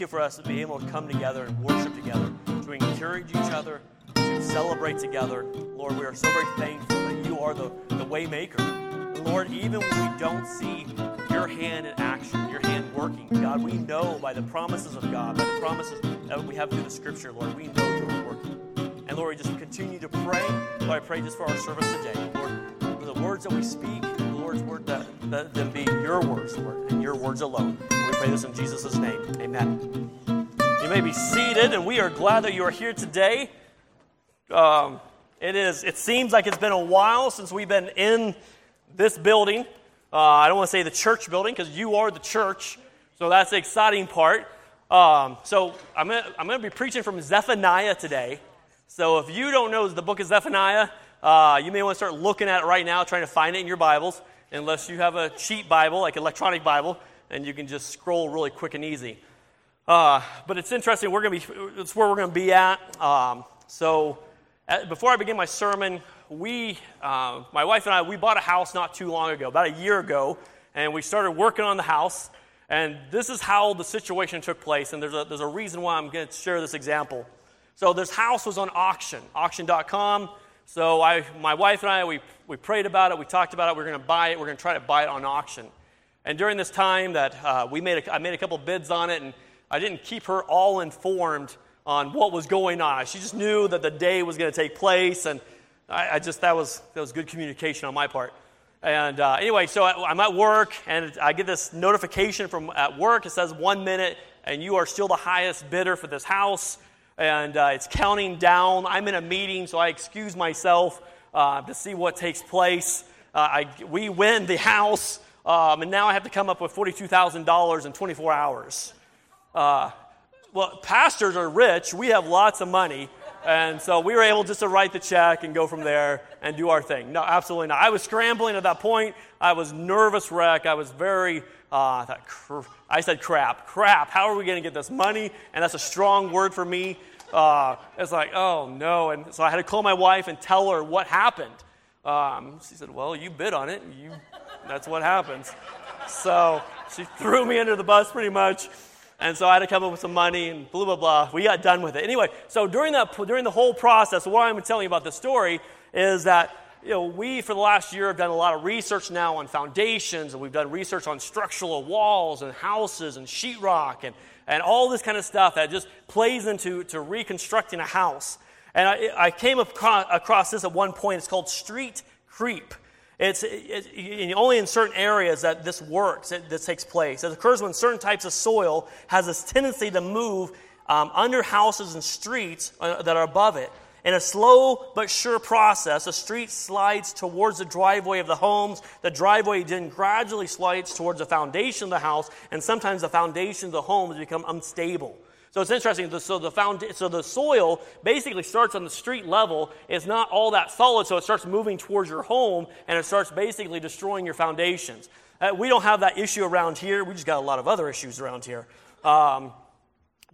you for us to be able to come together and worship together, to encourage each other, to celebrate together. Lord, we are so very thankful that you are the, the way maker. Lord, even when we don't see your hand in action, your hand working, God, we know by the promises of God, by the promises that we have through the scripture, Lord, we know you're working. And Lord, we just continue to pray. Lord, I pray just for our service today. Lord, for the words that we speak, the Lord's word that, that them be your words, Lord, and your words alone. Pray this in Jesus' name. Amen. You may be seated, and we are glad that you are here today. Um, it is. It seems like it's been a while since we've been in this building. Uh, I don't want to say the church building because you are the church, so that's the exciting part. Um, so I'm going I'm going to be preaching from Zephaniah today. So if you don't know the book of Zephaniah, uh, you may want to start looking at it right now, trying to find it in your Bibles, unless you have a cheap Bible, like electronic Bible, and you can just scroll really quick and easy. Uh, but it's interesting. We're going to be. It's where we're going to be at. Um, so, at, before I begin my sermon, we, uh, my wife and I, we bought a house not too long ago, about a year ago, and we started working on the house. And this is how the situation took place. And there's a, there's a reason why I'm going to share this example. So this house was on auction, auction.com. So I, my wife and I, we, we prayed about it, we talked about it, we are going to buy it, we're going to try to buy it on auction. And during this time that uh, we made a, I made a couple bids on it, and I didn't keep her all informed on what was going on. She just knew that the day was going to take place, and I, I, just that was that was good communication on my part. And uh, anyway, so I, I'm at work, and I get this notification from at work. It says one minute, and you are still the highest bidder for this house, and uh, it's counting down. I'm in a meeting, so I excuse myself uh, to see what takes place. Uh, I, we win the house. Um, and now I have to come up with $42,000 in 24 hours. Uh, well, pastors are rich. We have lots of money. And so we were able just to write the check and go from there and do our thing. No, absolutely not. I was scrambling at that point. I was nervous wreck. I was very, uh, I, thought, cr- I said crap, crap. How are we going to get this money? And that's a strong word for me. Uh, it's like, oh no. And so I had to call my wife and tell her what happened. Um, she said, well, you bid on it. You that's what happens. So she threw me under the bus pretty much. And so I had to come up with some money and blah, blah, blah. We got done with it. Anyway, so during, that, during the whole process, what I'm telling you about the story is that you know, we, for the last year, have done a lot of research now on foundations, and we've done research on structural walls and houses and sheetrock and, and all this kind of stuff that just plays into to reconstructing a house. And I, I came across this at one point. It's called street creep. It's, it's, only in certain areas that this works, it, this takes place. It occurs when certain types of soil has this tendency to move um, under houses and streets uh, that are above it. In a slow but sure process, the street slides towards the driveway of the homes. The driveway then gradually slides towards the foundation of the house, and sometimes the foundation of the home has become unstable. So it's interesting. So the, found, so the soil basically starts on the street level. It's not all that solid, so it starts moving towards your home and it starts basically destroying your foundations. Uh, we don't have that issue around here. We just got a lot of other issues around here. Um,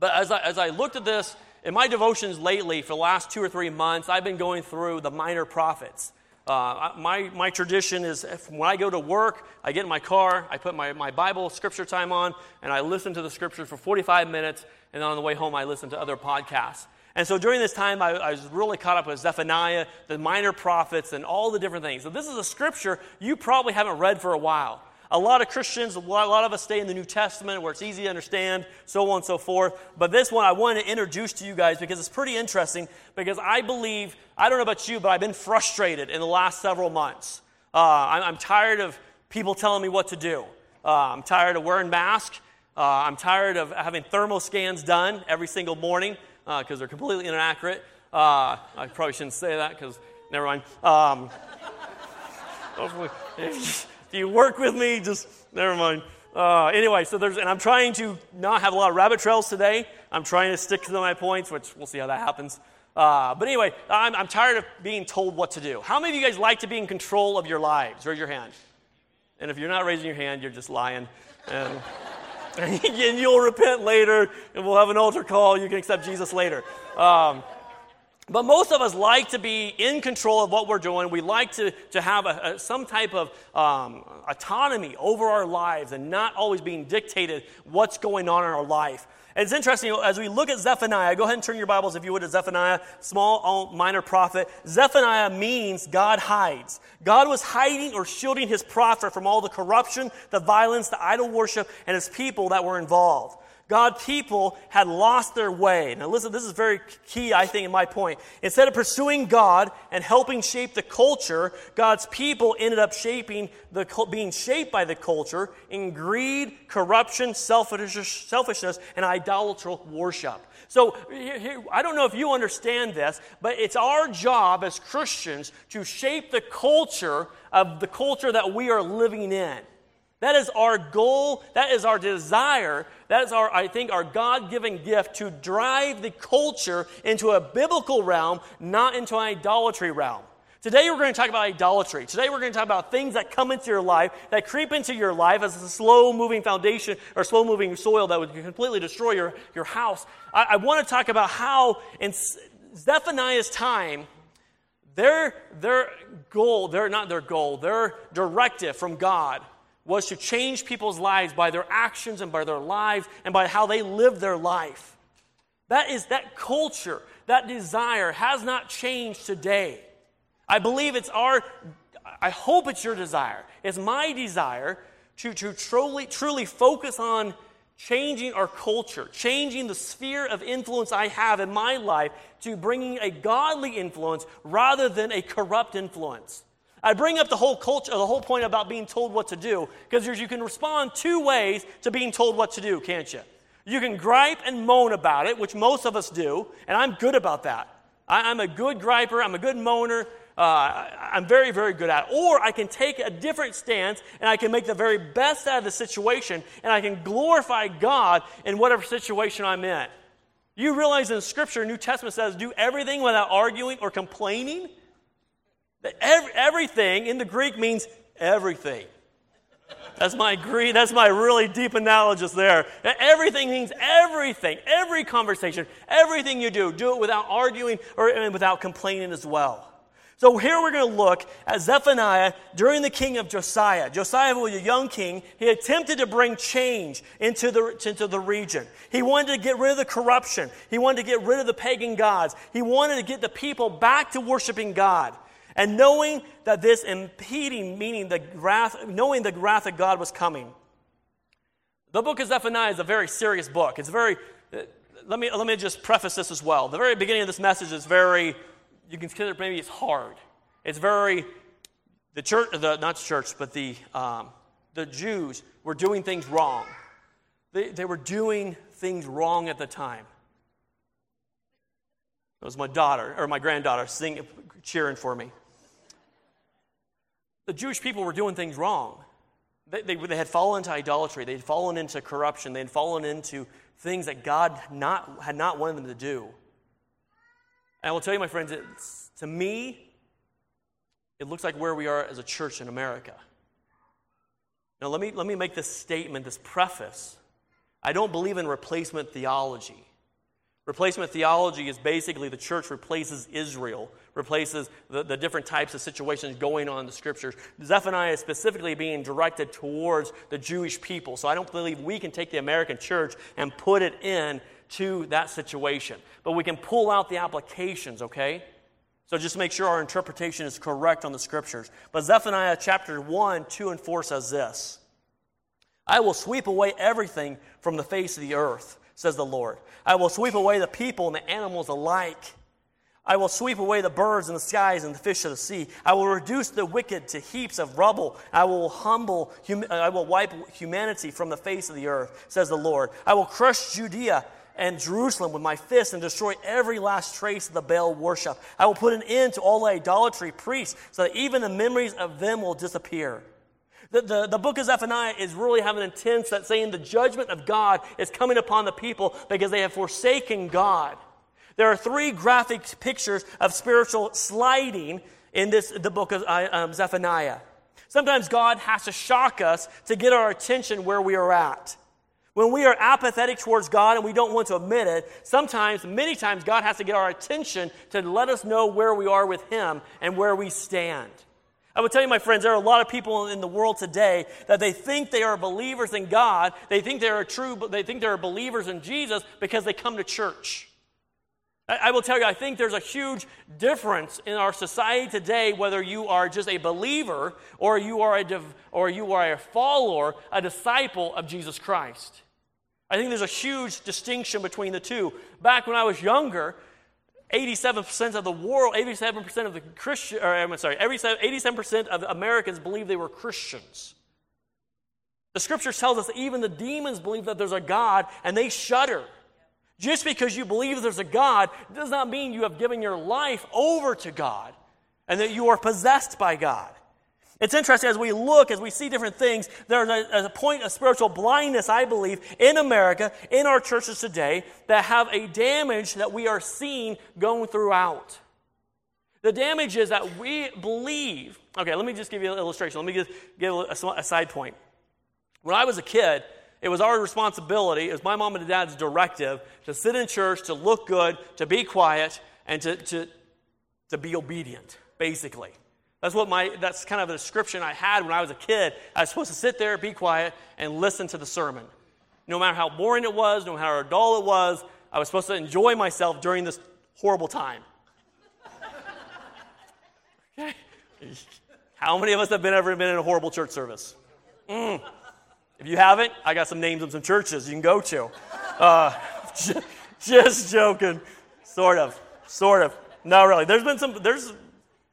but as I, as I looked at this, in my devotions lately, for the last two or three months, I've been going through the minor prophets. Uh, my, my tradition is when I go to work, I get in my car, I put my, my Bible scripture time on, and I listen to the scriptures for 45 minutes, and then on the way home, I listen to other podcasts. And so during this time, I, I, was really caught up with Zephaniah, the minor prophets, and all the different things. So this is a scripture you probably haven't read for a while. A lot of Christians, a lot of us stay in the New Testament where it's easy to understand, so on and so forth. But this one I want to introduce to you guys because it's pretty interesting because I believe, I don't know about you, but I've been frustrated in the last several months. Uh, I'm, I'm, tired of people telling me what to do. Uh, I'm tired of wearing masks. Uh, I'm tired of having thermal scans done every single morning because uh, they're completely inaccurate. Uh, I probably shouldn't say that because, never mind. Um, hopefully, if you work with me, just never mind. Uh, anyway, so there's, and I'm trying to not have a lot of rabbit trails today. I'm trying to stick to my points, which we'll see how that happens. Uh, but anyway, I'm, I'm tired of being told what to do. How many of you guys like to be in control of your lives? Raise your hand. And if you're not raising your hand, you're just lying. And and you'll repent later, and we'll have an altar call. You can accept Jesus later. Um, but most of us like to be in control of what we're doing. We like to, to have a, a, some type of um, autonomy over our lives and not always being dictated what's going on in our life. And it's interesting, as we look at Zephaniah, go ahead and turn your Bibles, if you would, to Zephaniah, small, minor prophet. Zephaniah means God hides. God was hiding or shielding his prophet from all the corruption, the violence, the idol worship, and his people that were involved. God's people had lost their way. Now, listen, this is very key, I think, in my point. Instead of pursuing God and helping shape the culture, God's people ended up shaping the, being shaped by the culture in greed, corruption, selfishness, and idolatrous worship. So, I don't know if you understand this, but it's our job as Christians to shape the culture of the culture that we are living in. That is our goal. That is our desire. That is our, I think, our God given gift to drive the culture into a biblical realm, not into an idolatry realm. Today we're going to talk about idolatry. Today we're going to talk about things that come into your life, that creep into your life as a slow moving foundation or slow moving soil that would completely destroy your, your house. I, I want to talk about how in Zephaniah's time, their, their goal, their, not their goal, their directive from God was to change people's lives by their actions and by their lives and by how they live their life. That is that culture, that desire has not changed today. I believe it's our, I hope it's your desire. It's my desire to, to truly, truly focus on changing our culture, changing the sphere of influence I have in my life to bringing a godly influence rather than a corrupt influence. I bring up the whole culture, the whole point about being told what to do, because you can respond two ways to being told what to do, can't you? You can gripe and moan about it, which most of us do, and I'm good about that. I, am a good griper, I'm a good moaner, uh, I'm very, very good at it. Or I can take a different stance and I can make the very best out of the situation and I can glorify God in whatever situation I'm in. You realize in Scripture, New Testament says, do everything without arguing or complaining? Every, everything in the Greek means everything. That's my Greek, that's my really deep analysis there. Everything means everything, every conversation, everything you do, do it without arguing or without complaining as well. So here we're going to look at Zephaniah during the king of Josiah. Josiah was a young king. He attempted to bring change into the, into the region. He wanted to get rid of the corruption. He wanted to get rid of the pagan gods. He wanted to get the people back to worshiping God. And knowing that this impeding, meaning the wrath, knowing the wrath of God was coming. The book of Zephaniah is a very serious book. It's very, let me, let me just preface this as well. The very beginning of this message is very, you can consider maybe it's hard. It's very, the church, the, not the church, but the, um, the Jews were doing things wrong. They, they were doing things wrong at the time. It was my daughter, or my granddaughter, singing, cheering for me the Jewish people were doing things wrong. They, they, they, had fallen into idolatry, they had fallen into corruption, they had fallen into things that God not, had not wanted them to do. And I will tell you, my friends, to me, it looks like where we are as a church in America. Now, let me, let me make this statement, this preface. I don't believe in replacement theology. Replacement theology is basically the church replaces Israel, replaces the, the different types of situations going on in the scriptures. Zephaniah is specifically being directed towards the Jewish people. So I don't believe we can take the American church and put it in to that situation. But we can pull out the applications, okay? So just make sure our interpretation is correct on the scriptures. But Zephaniah chapter 1, 2, and 4 says this I will sweep away everything from the face of the earth says the Lord. I will sweep away the people and the animals alike. I will sweep away the birds in the skies and the fish of the sea. I will reduce the wicked to heaps of rubble. I will humble, I will wipe humanity from the face of the earth, says the Lord. I will crush Judea and Jerusalem with my fist and destroy every last trace of the Baal worship. I will put an end to all idolatry priests so that even the memories of them will disappear. The, the, the book of Zephaniah is really having intense that saying the judgment of God is coming upon the people because they have forsaken God. There are three graphic pictures of spiritual sliding in this, the book of uh, um, Zephaniah. Sometimes God has to shock us to get our attention where we are at. When we are apathetic towards God and we don't want to admit it, sometimes, many times, God has to get our attention to let us know where we are with Him and where we stand. I would tell you, my friends, there are a lot of people in the world today that they think they are believers in God. They think they are true, they think they're believers in Jesus because they come to church. I, will tell you, I think there's a huge difference in our society today whether you are just a believer or you are a, div- or you are a follower, a disciple of Jesus Christ. I think there's a huge distinction between the two. Back when I was younger, 87% of the world, 87% of the Christian, or I'm sorry, 87% of Americans believe they were Christians. The scripture tells us even the demons believe that there's a God and they shudder. Just because you believe there's a God does not mean you have given your life over to God and that you are possessed by God. It's interesting as we look, as we see different things, there's a, a, point of spiritual blindness, I believe, in America, in our churches today, that have a damage that we are seeing going throughout. The damage is that we believe. Okay, let me just give you an illustration. Let me give, give a, a side point. When I was a kid, it was our responsibility, it was my mom and dad's directive, to sit in church, to look good, to be quiet, and to, to, to be obedient, basically. That's what my that's kind of a description I had when I was a kid. I was supposed to sit there, be quiet, and listen to the sermon. No matter how boring it was, no matter how dull it was, I was supposed to enjoy myself during this horrible time. okay. How many of us have been ever been in a horrible church service? Mm. If you haven't, I got some names of some churches you can go to. Uh, just joking. Sort of. Sort of. No, really. There's been some, there's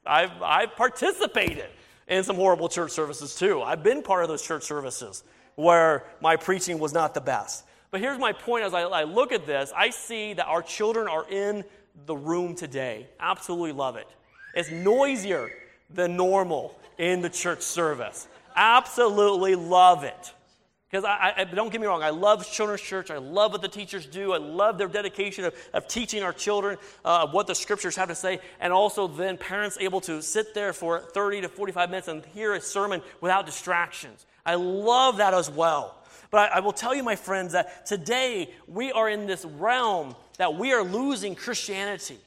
I've, I've participated in some horrible church services too. I've been part of those church services where my preaching was not the best. But here's my point as I, I look at this I see that our children are in the room today. Absolutely love it. It's noisier than normal in the church service. Absolutely love it. Because I, I, don't get me wrong, I love Children's Church. I love what the teachers do. I love their dedication of, of teaching our children uh, what the scriptures have to say. And also, then parents able to sit there for 30 to 45 minutes and hear a sermon without distractions. I love that as well. But I, I will tell you, my friends, that today we are in this realm that we are losing Christianity.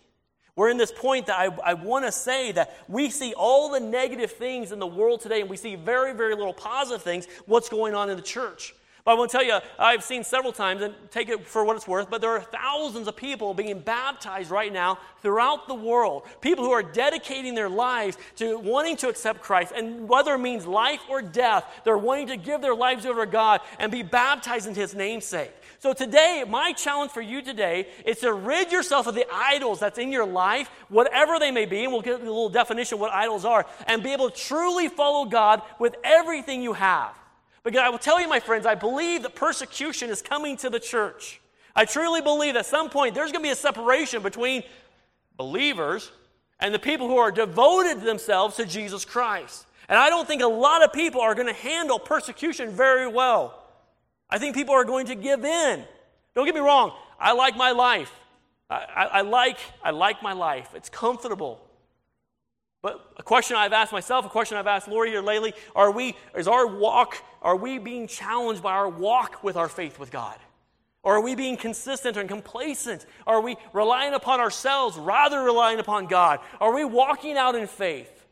We're in this point that I, I want to say that we see all the negative things in the world today and we see very, very little positive things, what's going on in the church. But I want to tell you, I've seen several times, and take it for what it's worth, but there are thousands of people being baptized right now throughout the world. People who are dedicating their lives to wanting to accept Christ. And whether it means life or death, they're wanting to give their lives over to God and be baptized into His namesake. So today, my challenge for you today is to rid yourself of the idols that's in your life, whatever they may be, and we'll get a little definition of what idols are, and be able to truly follow God with everything you have. Because I will tell you, my friends, I believe that persecution is coming to the church. I truly believe at some point there's going to be a separation between believers and the people who are devoted themselves to Jesus Christ. And I don't think a lot of people are going to handle persecution very well. I think people are going to give in. Don't get me wrong, I like my life. I, I, I, like, I like my life. It's comfortable. But a question I've asked myself, a question I've asked Lori here lately, are we, is our walk, are we being challenged by our walk with our faith with God? Or are we being consistent and complacent? Are we relying upon ourselves rather relying upon God? Are we walking out in faith?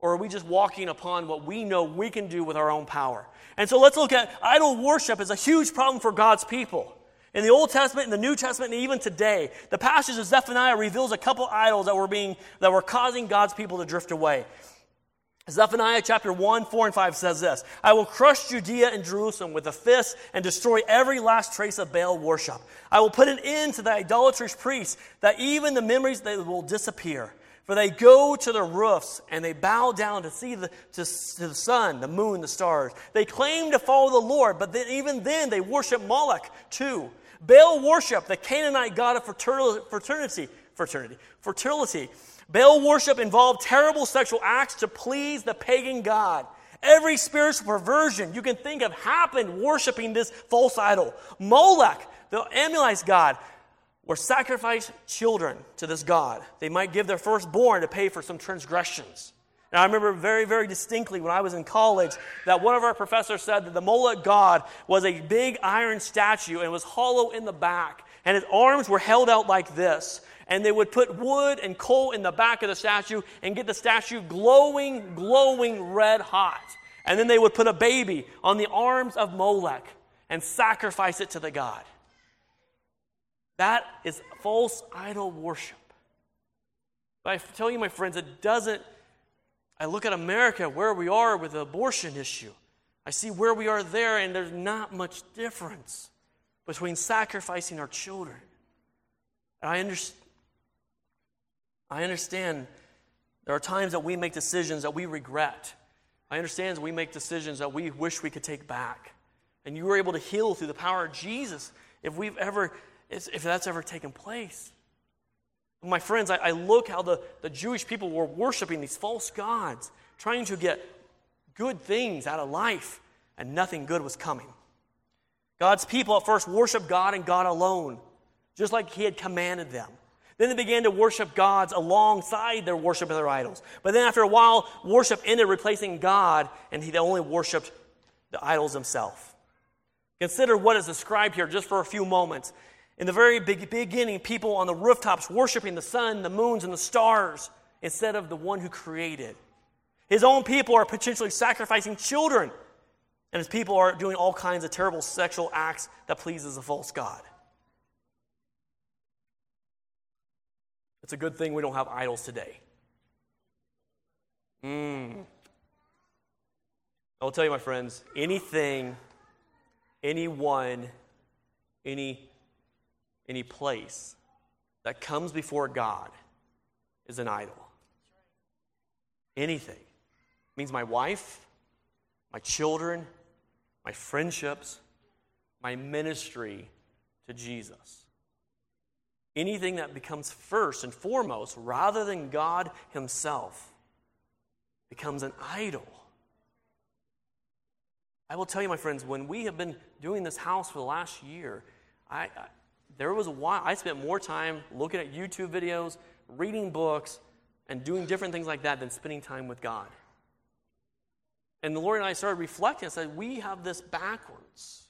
Or are we just walking upon what we know we can do with our own power? And so let's look at idol worship is a huge problem for God's people. In the Old Testament, in the New Testament, and even today, the passage of Zephaniah reveals a couple idols that were being that were causing God's people to drift away. Zephaniah chapter 1, 4, and 5 says this I will crush Judea and Jerusalem with a fist and destroy every last trace of Baal worship. I will put an end to the idolatrous priests, that even the memories they will disappear. For they go to the roofs and they bow down to see the, to, to the sun, the moon, the stars. They claim to follow the Lord, but then, even then they worship Moloch too. Baal worship, the Canaanite god of fraternity, fraternity, fertility. Baal worship involved terrible sexual acts to please the pagan god. Every spiritual perversion you can think of happened worshiping this false idol. Moloch, the Ammonite god, or sacrifice children to this God. They might give their firstborn to pay for some transgressions. Now, I remember very, very distinctly when I was in college that one of our professors said that the Moloch god was a big iron statue and was hollow in the back. And his arms were held out like this. And they would put wood and coal in the back of the statue and get the statue glowing, glowing red hot. And then they would put a baby on the arms of Molech and sacrifice it to the god. That is false idol worship. But I tell you, my friends, it doesn't. I look at America, where we are with the abortion issue. I see where we are there, and there's not much difference between sacrificing our children. And I, under, I understand there are times that we make decisions that we regret. I understand we make decisions that we wish we could take back. And you were able to heal through the power of Jesus if we've ever, if that's ever taken place. My friends, I, I look how the, the Jewish people were worshiping these false gods, trying to get good things out of life, and nothing good was coming. God's people at first worshiped God and God alone, just like He had commanded them. Then they began to worship gods alongside their worship of their idols. But then after a while, worship ended replacing God, and he only worshiped the idols themselves. Consider what is described here just for a few moments. In the very beginning, people on the rooftops worshiping the sun, the moons, and the stars instead of the one who created. His own people are potentially sacrificing children, and his people are doing all kinds of terrible sexual acts that pleases a false god. It's a good thing we don't have idols today. Mm. I'll tell you, my friends, anything, anyone, any any place that comes before God is an idol. Anything. It means my wife, my children, my friendships, my ministry to Jesus. Anything that becomes first and foremost rather than God Himself becomes an idol. I will tell you, my friends, when we have been doing this house for the last year, I, there was a while I spent more time looking at YouTube videos, reading books, and doing different things like that than spending time with God. And the Lord and I started reflecting and said, We have this backwards.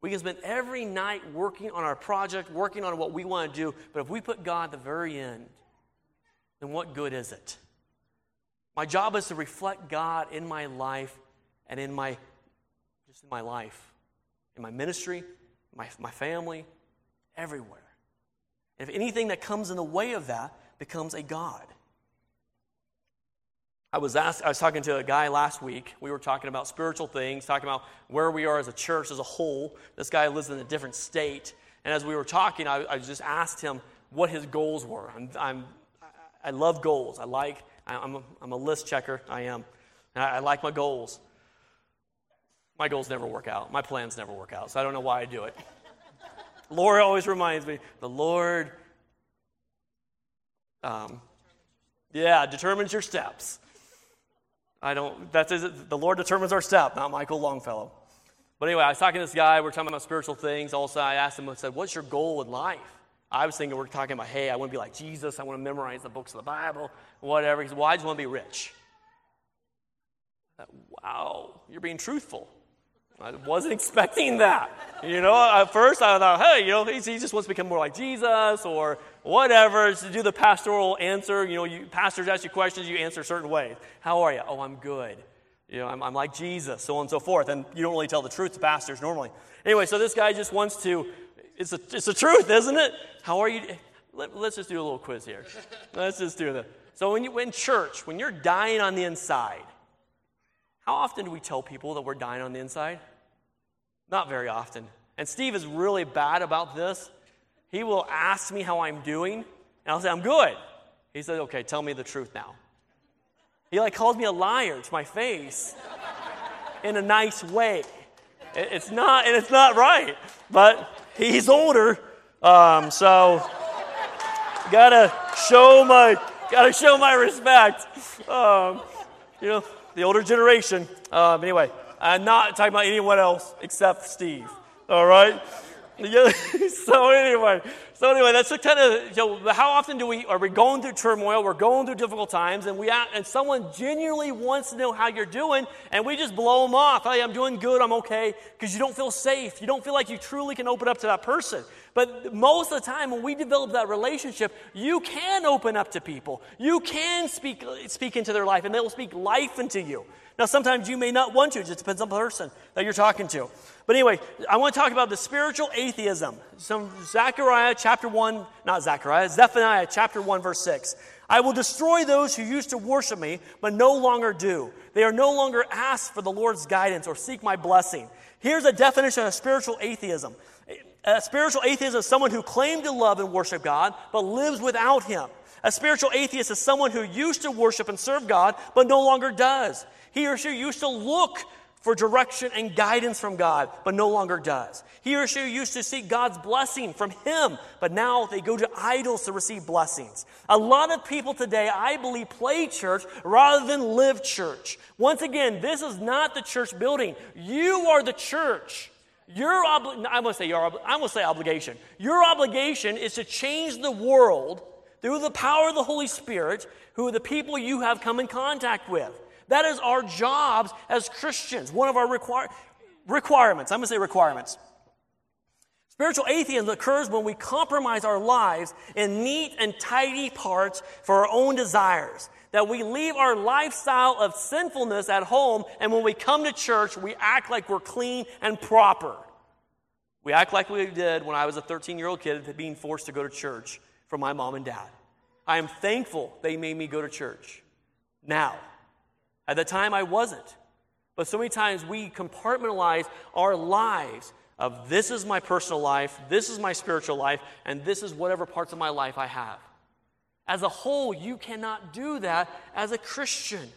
We can spend every night working on our project, working on what we want to do, but if we put God at the very end, then what good is it? My job is to reflect God in my life and in my just in my life, in my ministry, my, my family, everywhere. If anything that comes in the way of that becomes a God. I was asked, I was talking to a guy last week. We were talking about spiritual things, talking about where we are as a church as a whole. This guy lives in a different state. And as we were talking, I, I just asked him what his goals were. I'm, I'm, i love goals. I like, I'm a, I'm a list checker. I am. I, I like my goals. My goals never work out. My plans never work out. So I don't know why I do it. Laura always reminds me the Lord, um, yeah, determines your steps. I don't, that's the Lord determines our step, not Michael Longfellow. But anyway, I was talking to this guy, we are talking about spiritual things. Also, I asked him, I said, What's your goal in life? I was thinking, we're talking about, hey, I want to be like Jesus, I want to memorize the books of the Bible, whatever. He said, Well, I just want to be rich. Said, wow, you're being truthful. I wasn't expecting that. You know, at first I thought, hey, you know, he, just wants to become more like Jesus or whatever, to do the pastoral answer. You know, you, pastors ask you questions, you answer a certain ways. How are you? Oh, I'm good. You know, I'm, I'm like Jesus, so on and so forth. And you don't really tell the truth to pastors normally. Anyway, so this guy just wants to, it's, a, it's the truth, isn't it? How are you? Let, us just do a little quiz here. Let's just do that. So when you in church, when you're dying on the inside, how often do we tell people that we're dying on the inside? Not very often. And Steve is really bad about this. He will ask me how I'm doing, and I'll say, I'm good. He says, Okay, tell me the truth now. He like calls me a liar to my face in a nice way. It's not, and it's not right. But he's older, um, so gotta show my gotta show my respect. Um, you know, the older generation. Um, anyway, I'm not talking about anyone else except Steve. All right? so anyway, so anyway, that's kind of you know, how often do we are we going through turmoil? We're going through difficult times, and we and someone genuinely wants to know how you're doing, and we just blow them off. Hey, I'm doing good. I'm okay, because you don't feel safe. You don't feel like you truly can open up to that person. But most of the time, when we develop that relationship, you can open up to people. You can speak, speak into their life, and they will speak life into you. Now, sometimes you may not want to, it just depends on the person that you're talking to. But anyway, I want to talk about the spiritual atheism. Some Zechariah chapter 1, not Zechariah, Zephaniah chapter 1, verse 6. I will destroy those who used to worship me, but no longer do. They are no longer asked for the Lord's guidance or seek my blessing. Here's a definition of spiritual atheism. A spiritual atheist is someone who claimed to love and worship God, but lives without Him. A spiritual atheist is someone who used to worship and serve God, but no longer does. He or she used to look for direction and guidance from God, but no longer does. He or she used to seek God's blessing from Him, but now they go to idols to receive blessings. A lot of people today, I believe, play church rather than live church. Once again, this is not the church building. You are the church. Your obli- I want to say your I want to say obligation. Your obligation is to change the world through the power of the Holy Spirit, who are the people you have come in contact with. That is our jobs as Christians. One of our require, requirements. I'm going to say requirements. Spiritual atheism occurs when we compromise our lives in neat and tidy parts for our own desires. That we leave our lifestyle of sinfulness at home, and when we come to church, we act like we're clean and proper. We act like we did when I was a 13 year old kid being forced to go to church from my mom and dad. I am thankful they made me go to church. Now, at the time, I wasn't. But so many times we compartmentalize our lives of this is my personal life, this is my spiritual life, and this is whatever parts of my life I have. As a whole, you cannot do that as a Christian.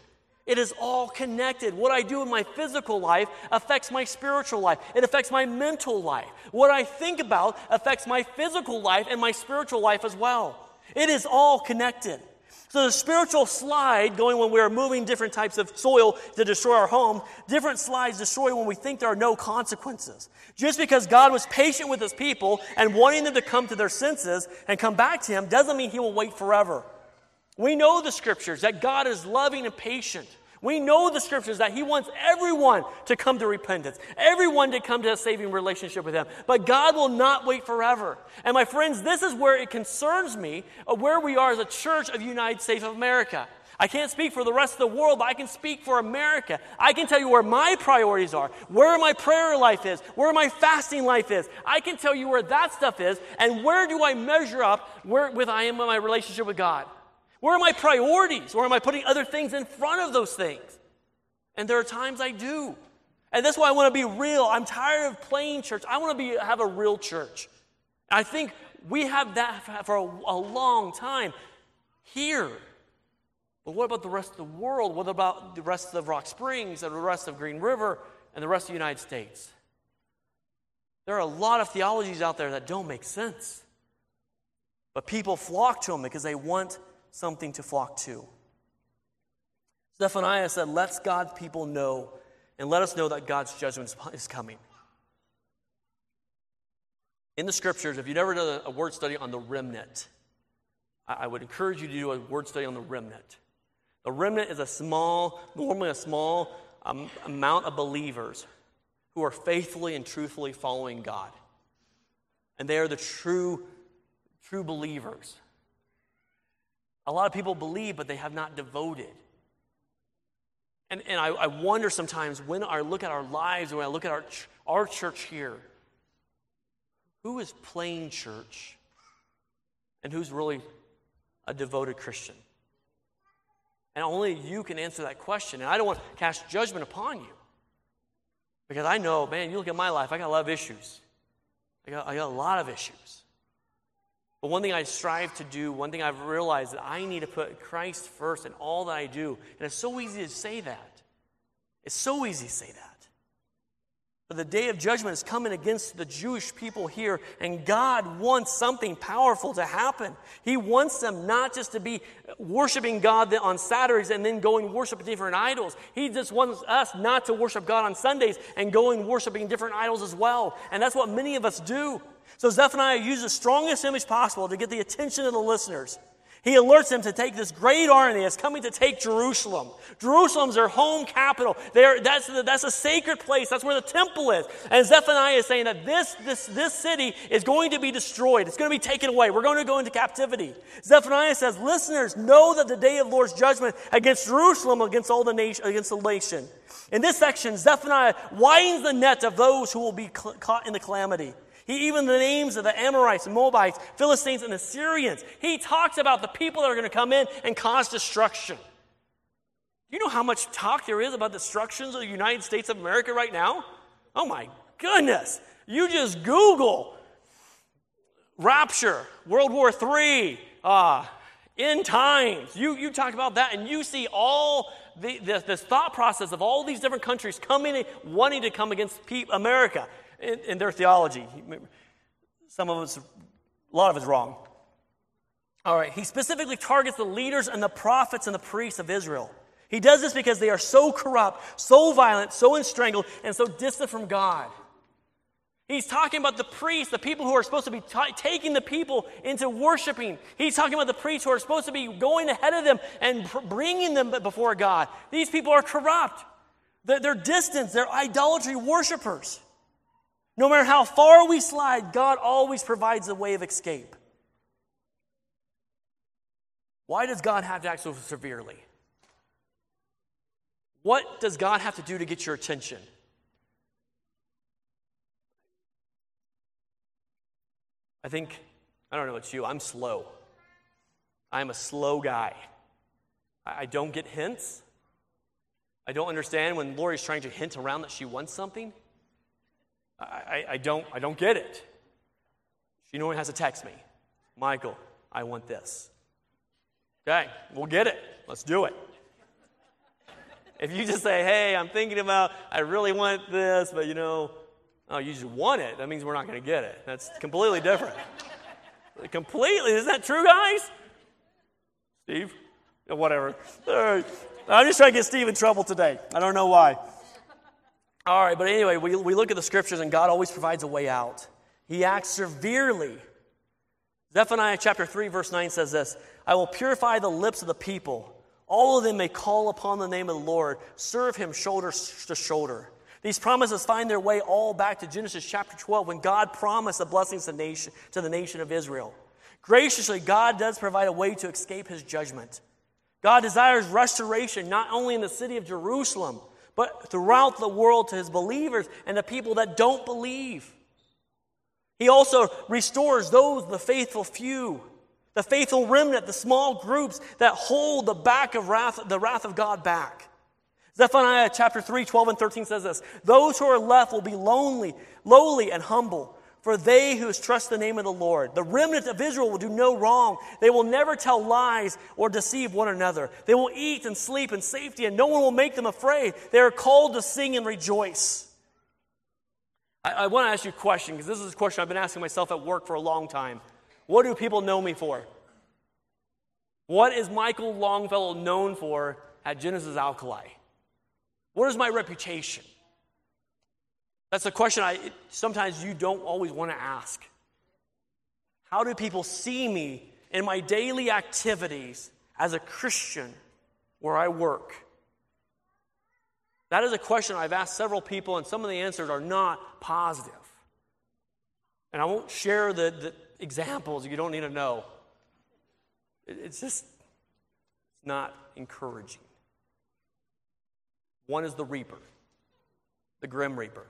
It is all connected. What I do in my physical life affects my spiritual life. It affects my mental life. What I think about affects my physical life and my spiritual life as well. It is all connected. So the spiritual slide going when we are moving different types of soil to destroy our home, different slides destroy when we think there are no consequences. Just because God was patient with his people and wanting them to come to their senses and come back to him doesn't mean he will wait forever. We know the scriptures that God is loving and patient. We know the scriptures that He wants everyone to come to repentance, everyone to come to a saving relationship with Him. But God will not wait forever. And my friends, this is where it concerns me of where we are as a church of United States of America. I can't speak for the rest of the world, but I can speak for America. I can tell you where my priorities are, where my prayer life is, where my fasting life is. I can tell you where that stuff is, and where do I measure up where, with I am in my relationship with God. Where are my priorities? Or am I putting other things in front of those things? And there are times I do. And that's why I want to be real. I'm tired of playing church. I want to be, have a real church. I think we have that for a, a long time here. But what about the rest of the world? What about the rest of Rock Springs and the rest of Green River and the rest of the United States? There are a lot of theologies out there that don't make sense. But people flock to them because they want something to flock to. Zephaniah said, Let God's people know and let us know that God's judgment is coming. In the scriptures, if you've never done a word study on the remnant, I would encourage you to do a word study on the remnant. The remnant is a small, normally a small um, amount of believers who are faithfully and truthfully following God. And they are the true, true believers. A lot of people believe, but they have not devoted. And, and I, I wonder sometimes when I look at our lives, when I look at our, our church here, who is playing church and who's really a devoted Christian? And only you can answer that question. And I don't want to cast judgment upon you. Because I know, man, you look at my life, I got a lot of issues. I got, I got a lot of issues. But one thing I strive to do, one thing I've realized that I need to put Christ first in all that I do. And it's so easy to say that. It's so easy to say that. But the day of judgment is coming against the Jewish people here, and God wants something powerful to happen. He wants them not just to be worshiping God on Saturdays and then going worship different idols. He just wants us not to worship God on Sundays and going worshiping different idols as well. And that's what many of us do. So Zephaniah used the strongest image possible to get the attention of the listeners. He alerts them to take this great army that's coming to take Jerusalem. Jerusalem's their home capital. They're, that's, the, that's a sacred place. That's where the temple is. And Zephaniah is saying that this, this, this city is going to be destroyed. It's going to be taken away. We're going to go into captivity. Zephaniah says, Listeners, know that the day of Lord's judgment against Jerusalem, against all the nation, against the nation. In this section, Zephaniah widens the net of those who will be caught in the calamity. He even the names of the Amorites, Moabites, Philistines, and Assyrians. He talks about the people that are going to come in and cause destruction. You know how much talk there is about destructions of the United States of America right now? Oh my goodness. You just Google rapture, World War III, uh, end times. You, you talk about that, and you see all the, the, this thought process of all these different countries coming, wanting to come against America in, in their theology. Some of us, a lot of it's wrong. All right, he specifically targets the leaders and the prophets and the priests of Israel. He does this because they are so corrupt, so violent, so estrangled, and so distant from God. He's talking about the priests, the people who are supposed to be t- taking the people into worshiping. He's talking about the priests who are supposed to be going ahead of them and pr- bringing them before God. These people are corrupt. They're, they're distant. They're idolatry worshipers. No matter how far we slide, God always provides a way of escape. Why does God have to act so severely? What does God have to do to get your attention? I think, I don't know about you, I'm slow. I'm a slow guy. I don't get hints. I don't understand when Lori's trying to hint around that she wants something. I, I, don't, I don't get it. She no one has to text me Michael, I want this. Okay, we'll get it. Let's do it. If you just say, hey, I'm thinking about, I really want this, but you know, oh, you just want it, that means we're not going to get it. That's completely different. completely. Isn't that true, guys? Steve? Whatever. I'm just trying to get Steve in trouble today. I don't know why. All right, but anyway, we, we look at the scriptures and God always provides a way out. He acts severely. Zephaniah chapter 3, verse 9 says this I will purify the lips of the people. All of them may call upon the name of the Lord, serve him shoulder to shoulder. These promises find their way all back to Genesis chapter 12 when God promised the blessings to, nation, to the nation of Israel. Graciously, God does provide a way to escape his judgment. God desires restoration not only in the city of Jerusalem, but throughout the world to his believers and the people that don't believe. He also restores those, the faithful few, the faithful remnant, the small groups that hold the back of wrath, the wrath of God back. Zephaniah chapter 3, 12 and 13 says this Those who are left will be lonely, lowly, and humble for they who trust the name of the Lord. The remnant of Israel will do no wrong. They will never tell lies or deceive one another. They will eat and sleep in safety, and no one will make them afraid. They are called to sing and rejoice. I, I want to ask you a question, because this is a question I've been asking myself at work for a long time. What do people know me for? What is Michael Longfellow known for at Genesis Alkali? What is my reputation? That's a question I sometimes you don't always want to ask. How do people see me in my daily activities as a Christian where I work? That is a question I've asked several people, and some of the answers are not positive. And I won't share the, the examples, you don't need to know. It's just it's not encouraging. One is the reaper, the grim reaper.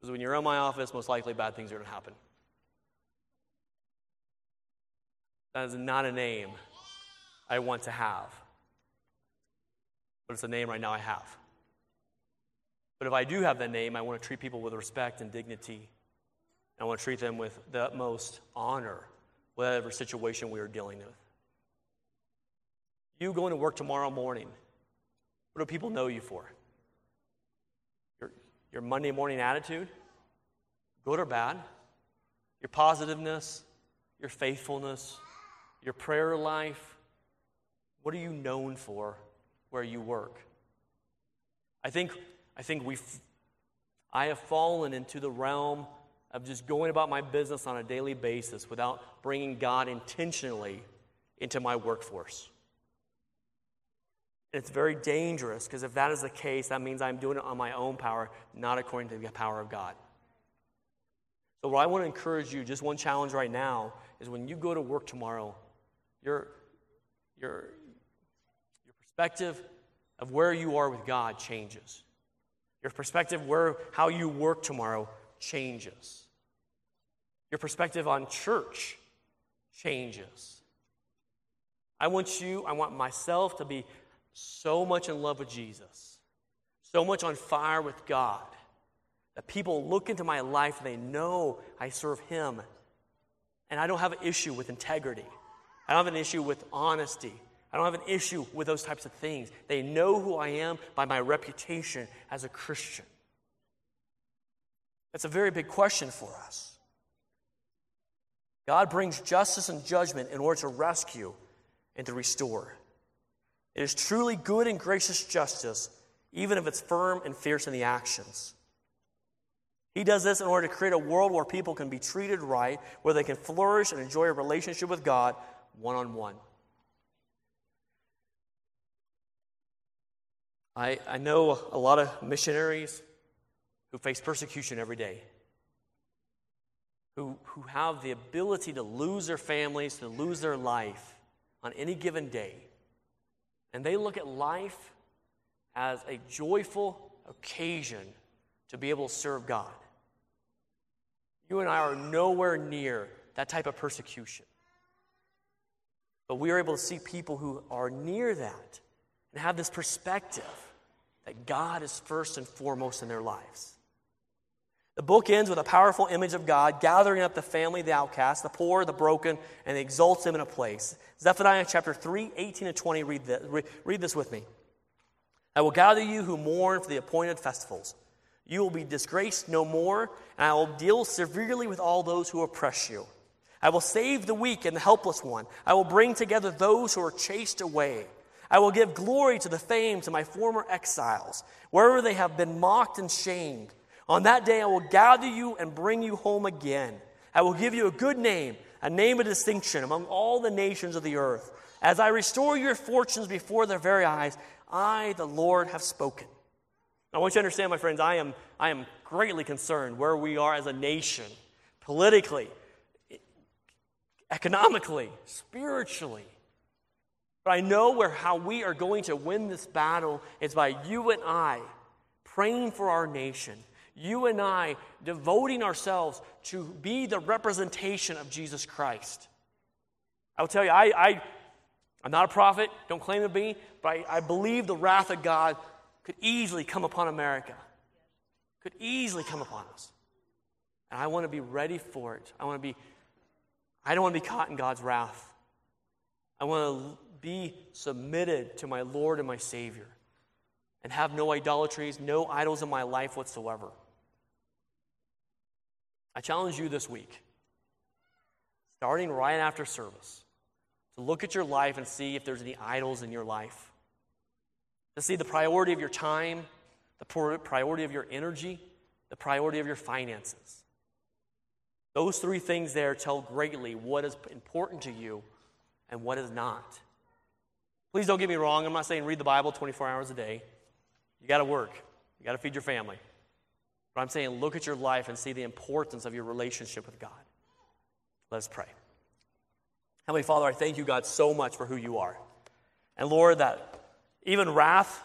Because when you're in my office, most likely bad things are going to happen. That is not a name I want to have. But it's a name right now I have. But if I do have that name, I want to treat people with respect and dignity. I want to treat them with the utmost honor, whatever situation we are dealing with. You going to work tomorrow morning, what do people know you for? Your Monday morning attitude, good or bad, your positiveness, your faithfulness, your prayer life. What are you known for where you work? I think, I think we've, I have fallen into the realm of just going about my business on a daily basis without bringing God intentionally into my workforce. It's very dangerous because if that is the case, that means I'm doing it on my own power, not according to the power of God. So, what I want to encourage you, just one challenge right now, is when you go to work tomorrow, your, your, your perspective of where you are with God changes. Your perspective where how you work tomorrow changes. Your perspective on church changes. I want you, I want myself to be so much in love with Jesus, so much on fire with God, that people look into my life and they know I serve Him. And I don't have an issue with integrity, I don't have an issue with honesty. I don't have an issue with those types of things. They know who I am by my reputation as a Christian. That's a very big question for us. God brings justice and judgment in order to rescue and to restore. It is truly good and gracious justice, even if it's firm and fierce in the actions. He does this in order to create a world where people can be treated right, where they can flourish and enjoy a relationship with God one on one. I, I know a lot of missionaries who face persecution every day, who, who have the ability to lose their families, to lose their life on any given day. And they look at life as a joyful occasion to be able to serve God. You and I are nowhere near that type of persecution. But we are able to see people who are near that and have this perspective that God is first and foremost in their lives. The book ends with a powerful image of God gathering up the family, the outcast, the poor, the broken, and exalts them in a place. Zephaniah chapter 3, 18 and 20. Read this, read this with me. I will gather you who mourn for the appointed festivals. You will be disgraced no more, and I will deal severely with all those who oppress you. I will save the weak and the helpless one. I will bring together those who are chased away. I will give glory to the fame to my former exiles, wherever they have been mocked and shamed. On that day I will gather you and bring you home again. I will give you a good name, a name of distinction among all the nations of the earth. As I restore your fortunes before their very eyes, I, the Lord, have spoken. I want you to understand, my friends, I am, I am greatly concerned where we are as a nation, politically, economically, spiritually. But I know where how we are going to win this battle is by you and I praying for our nation. You and I devoting ourselves to be the representation of Jesus Christ. I will tell you, I, I, I'm not a prophet, don't claim to be, but I, I believe the wrath of God could easily come upon America, could easily come upon us. And I want to be ready for it. I want to be, I don't want to be caught in God's wrath. I want to be submitted to my Lord and my Savior and have no idolatries, no idols in my life whatsoever. I challenge you this week, starting right after service, to look at your life and see if there's any idols in your life. To see the priority of your time, the priority of your energy, the priority of your finances. Those three things there tell greatly what is important to you and what is not. Please don't get me wrong. I'm not saying read the Bible 24 hours a day. You got to work, you got to feed your family. But I'm saying look at your life and see the importance of your relationship with God. Let's pray. Heavenly Father, I thank you, God, so much for who you are. And Lord, that even wrath